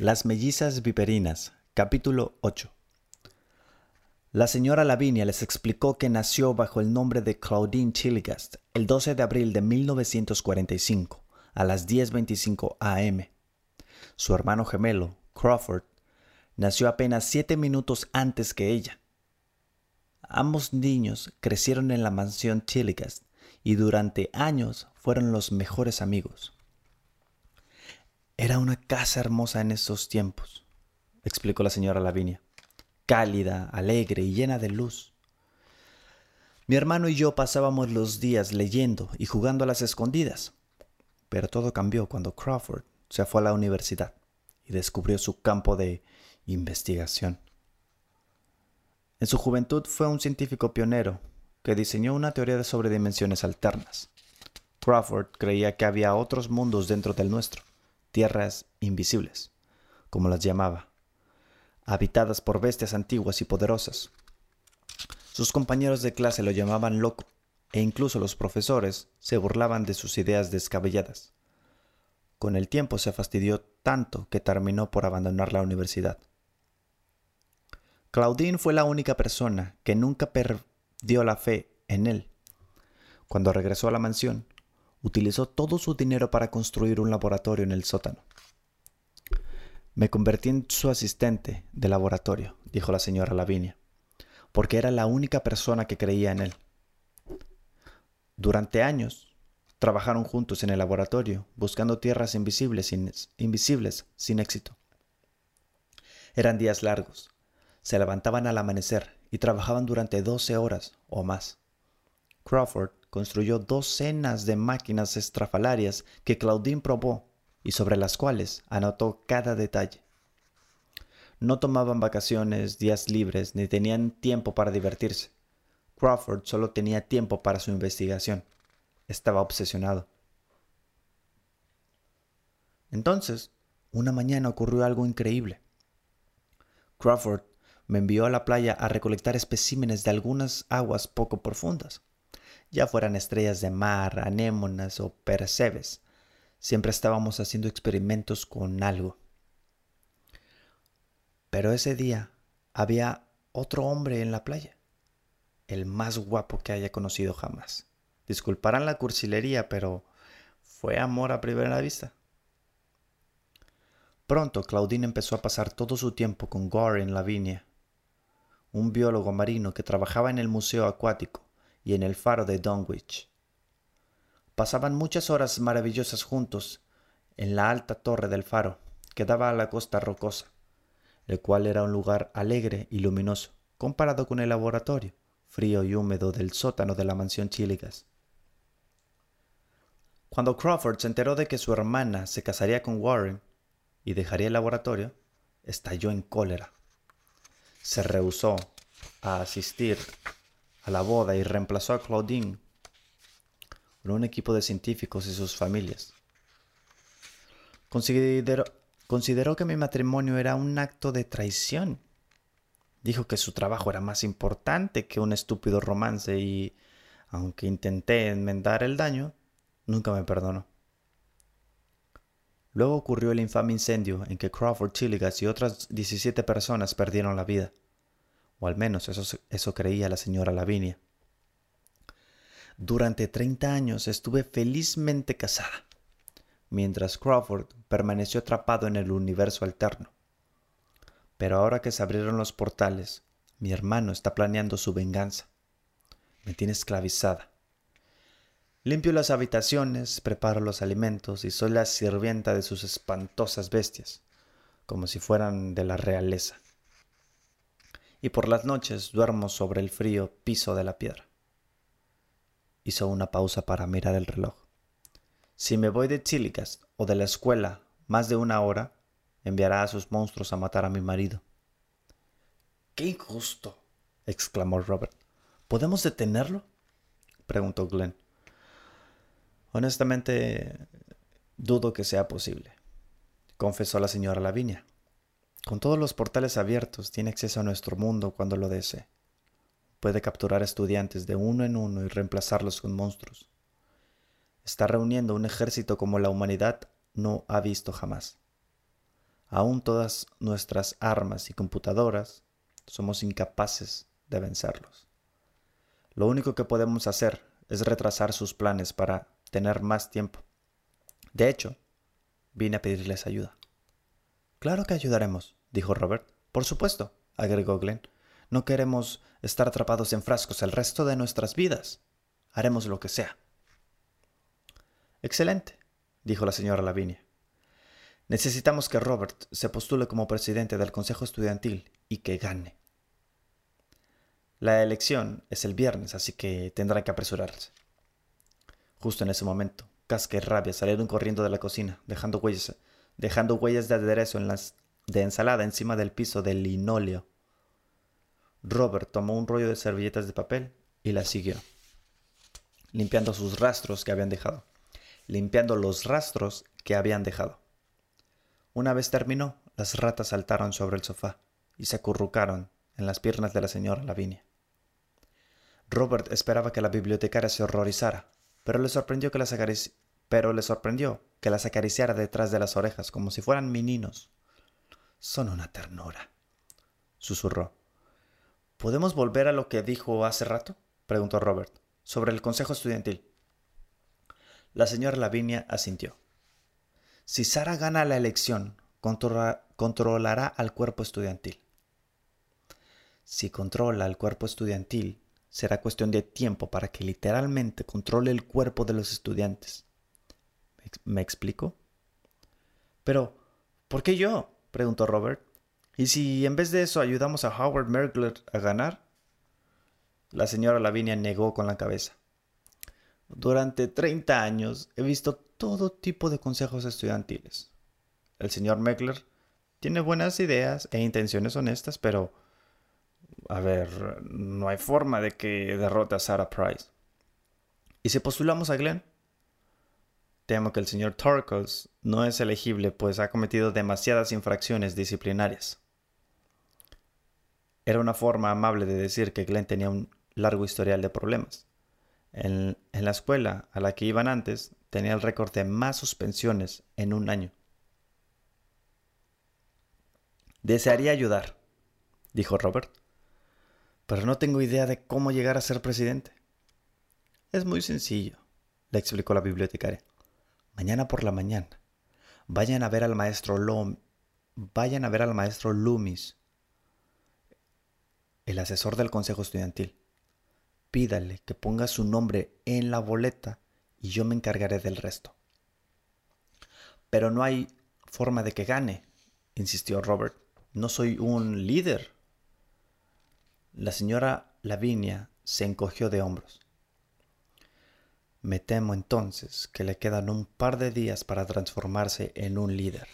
Las mellizas viperinas, capítulo 8. La señora Lavinia les explicó que nació bajo el nombre de Claudine Chilligast el 12 de abril de 1945 a las 10.25 am. Su hermano gemelo, Crawford, nació apenas siete minutos antes que ella. Ambos niños crecieron en la mansión Chilligast y durante años fueron los mejores amigos. Era una casa hermosa en esos tiempos, explicó la señora Lavinia, cálida, alegre y llena de luz. Mi hermano y yo pasábamos los días leyendo y jugando a las escondidas, pero todo cambió cuando Crawford se fue a la universidad y descubrió su campo de investigación. En su juventud fue un científico pionero que diseñó una teoría de sobredimensiones alternas. Crawford creía que había otros mundos dentro del nuestro tierras invisibles, como las llamaba, habitadas por bestias antiguas y poderosas. Sus compañeros de clase lo llamaban loco, e incluso los profesores se burlaban de sus ideas descabelladas. Con el tiempo se fastidió tanto que terminó por abandonar la universidad. Claudine fue la única persona que nunca perdió la fe en él. Cuando regresó a la mansión, utilizó todo su dinero para construir un laboratorio en el sótano. Me convertí en su asistente de laboratorio, dijo la señora Lavinia, porque era la única persona que creía en él. Durante años, trabajaron juntos en el laboratorio, buscando tierras invisibles sin, invisibles sin éxito. Eran días largos. Se levantaban al amanecer y trabajaban durante 12 horas o más. Crawford construyó docenas de máquinas estrafalarias que Claudine probó y sobre las cuales anotó cada detalle. No tomaban vacaciones, días libres, ni tenían tiempo para divertirse. Crawford solo tenía tiempo para su investigación. Estaba obsesionado. Entonces, una mañana ocurrió algo increíble. Crawford me envió a la playa a recolectar especímenes de algunas aguas poco profundas ya fueran estrellas de mar, anémonas o percebes. Siempre estábamos haciendo experimentos con algo. Pero ese día había otro hombre en la playa, el más guapo que haya conocido jamás. Disculparán la cursilería, pero fue amor a primera vista. Pronto Claudine empezó a pasar todo su tiempo con Gorin Lavinia, un biólogo marino que trabajaba en el museo acuático y en el faro de Dunwich. Pasaban muchas horas maravillosas juntos en la alta torre del faro que daba a la costa rocosa, el cual era un lugar alegre y luminoso comparado con el laboratorio frío y húmedo del sótano de la mansión Chiligas. Cuando Crawford se enteró de que su hermana se casaría con Warren y dejaría el laboratorio, estalló en cólera. Se rehusó a asistir la boda y reemplazó a Claudine por un equipo de científicos y sus familias. Consideró, consideró que mi matrimonio era un acto de traición. Dijo que su trabajo era más importante que un estúpido romance y, aunque intenté enmendar el daño, nunca me perdonó. Luego ocurrió el infame incendio en que Crawford Chilligas y otras 17 personas perdieron la vida o al menos eso, eso creía la señora Lavinia. Durante 30 años estuve felizmente casada, mientras Crawford permaneció atrapado en el universo alterno. Pero ahora que se abrieron los portales, mi hermano está planeando su venganza. Me tiene esclavizada. Limpio las habitaciones, preparo los alimentos y soy la sirvienta de sus espantosas bestias, como si fueran de la realeza y por las noches duermo sobre el frío piso de la piedra. Hizo una pausa para mirar el reloj. Si me voy de Chilicas o de la escuela más de una hora, enviará a sus monstruos a matar a mi marido. ¡Qué injusto! exclamó Robert. ¿Podemos detenerlo? preguntó Glenn. Honestamente, dudo que sea posible, confesó la señora Lavinia. Con todos los portales abiertos, tiene acceso a nuestro mundo cuando lo desee. Puede capturar estudiantes de uno en uno y reemplazarlos con monstruos. Está reuniendo un ejército como la humanidad no ha visto jamás. Aún todas nuestras armas y computadoras somos incapaces de vencerlos. Lo único que podemos hacer es retrasar sus planes para tener más tiempo. De hecho, vine a pedirles ayuda. Claro que ayudaremos, dijo Robert. Por supuesto, agregó Glenn. No queremos estar atrapados en frascos el resto de nuestras vidas. Haremos lo que sea. Excelente, dijo la señora Lavinia. Necesitamos que Robert se postule como presidente del Consejo Estudiantil y que gane. La elección es el viernes, así que tendrán que apresurarse. Justo en ese momento, Casca y Rabia salieron corriendo de la cocina, dejando huellas, dejando huellas de aderezo en las, de ensalada encima del piso del linóleo. Robert tomó un rollo de servilletas de papel y la siguió, limpiando sus rastros que habían dejado, limpiando los rastros que habían dejado. Una vez terminó, las ratas saltaron sobre el sofá y se acurrucaron en las piernas de la señora Lavinia. Robert esperaba que la bibliotecaria se horrorizara, pero le sorprendió que las, pero le sorprendió que las acariciara detrás de las orejas como si fueran meninos. Son una ternura, susurró. ¿Podemos volver a lo que dijo hace rato? preguntó Robert, sobre el consejo estudiantil. La señora Lavinia asintió. Si Sara gana la elección, controlará al cuerpo estudiantil. Si controla al cuerpo estudiantil, será cuestión de tiempo para que literalmente controle el cuerpo de los estudiantes. ¿Me explico? Pero, ¿por qué yo? preguntó Robert. ¿Y si en vez de eso ayudamos a Howard Merkler a ganar? La señora Lavinia negó con la cabeza. Durante 30 años he visto todo tipo de consejos estudiantiles. El señor Meckler tiene buenas ideas e intenciones honestas, pero... A ver, no hay forma de que derrote a Sarah Price. ¿Y si postulamos a Glenn? Temo que el señor Torkles no es elegible, pues ha cometido demasiadas infracciones disciplinarias. Era una forma amable de decir que Glenn tenía un largo historial de problemas. En, en, la escuela a la que iban antes tenía el récord de más suspensiones en un año. Desearía ayudar, dijo Robert, pero no tengo idea de cómo llegar a ser presidente. Es muy sencillo, le explicó la bibliotecaria. Mañana por la mañana, vayan a ver al maestro Lom, vayan a ver al maestro Loomis, el asesor del consejo estudiantil. Pídale que ponga su nombre en la boleta y yo me encargaré del resto. Pero no hay forma de que gane, insistió Robert. No soy un líder. La señora Lavinia se encogió de hombros. Me temo entonces que le quedan un par de días para transformarse en un líder.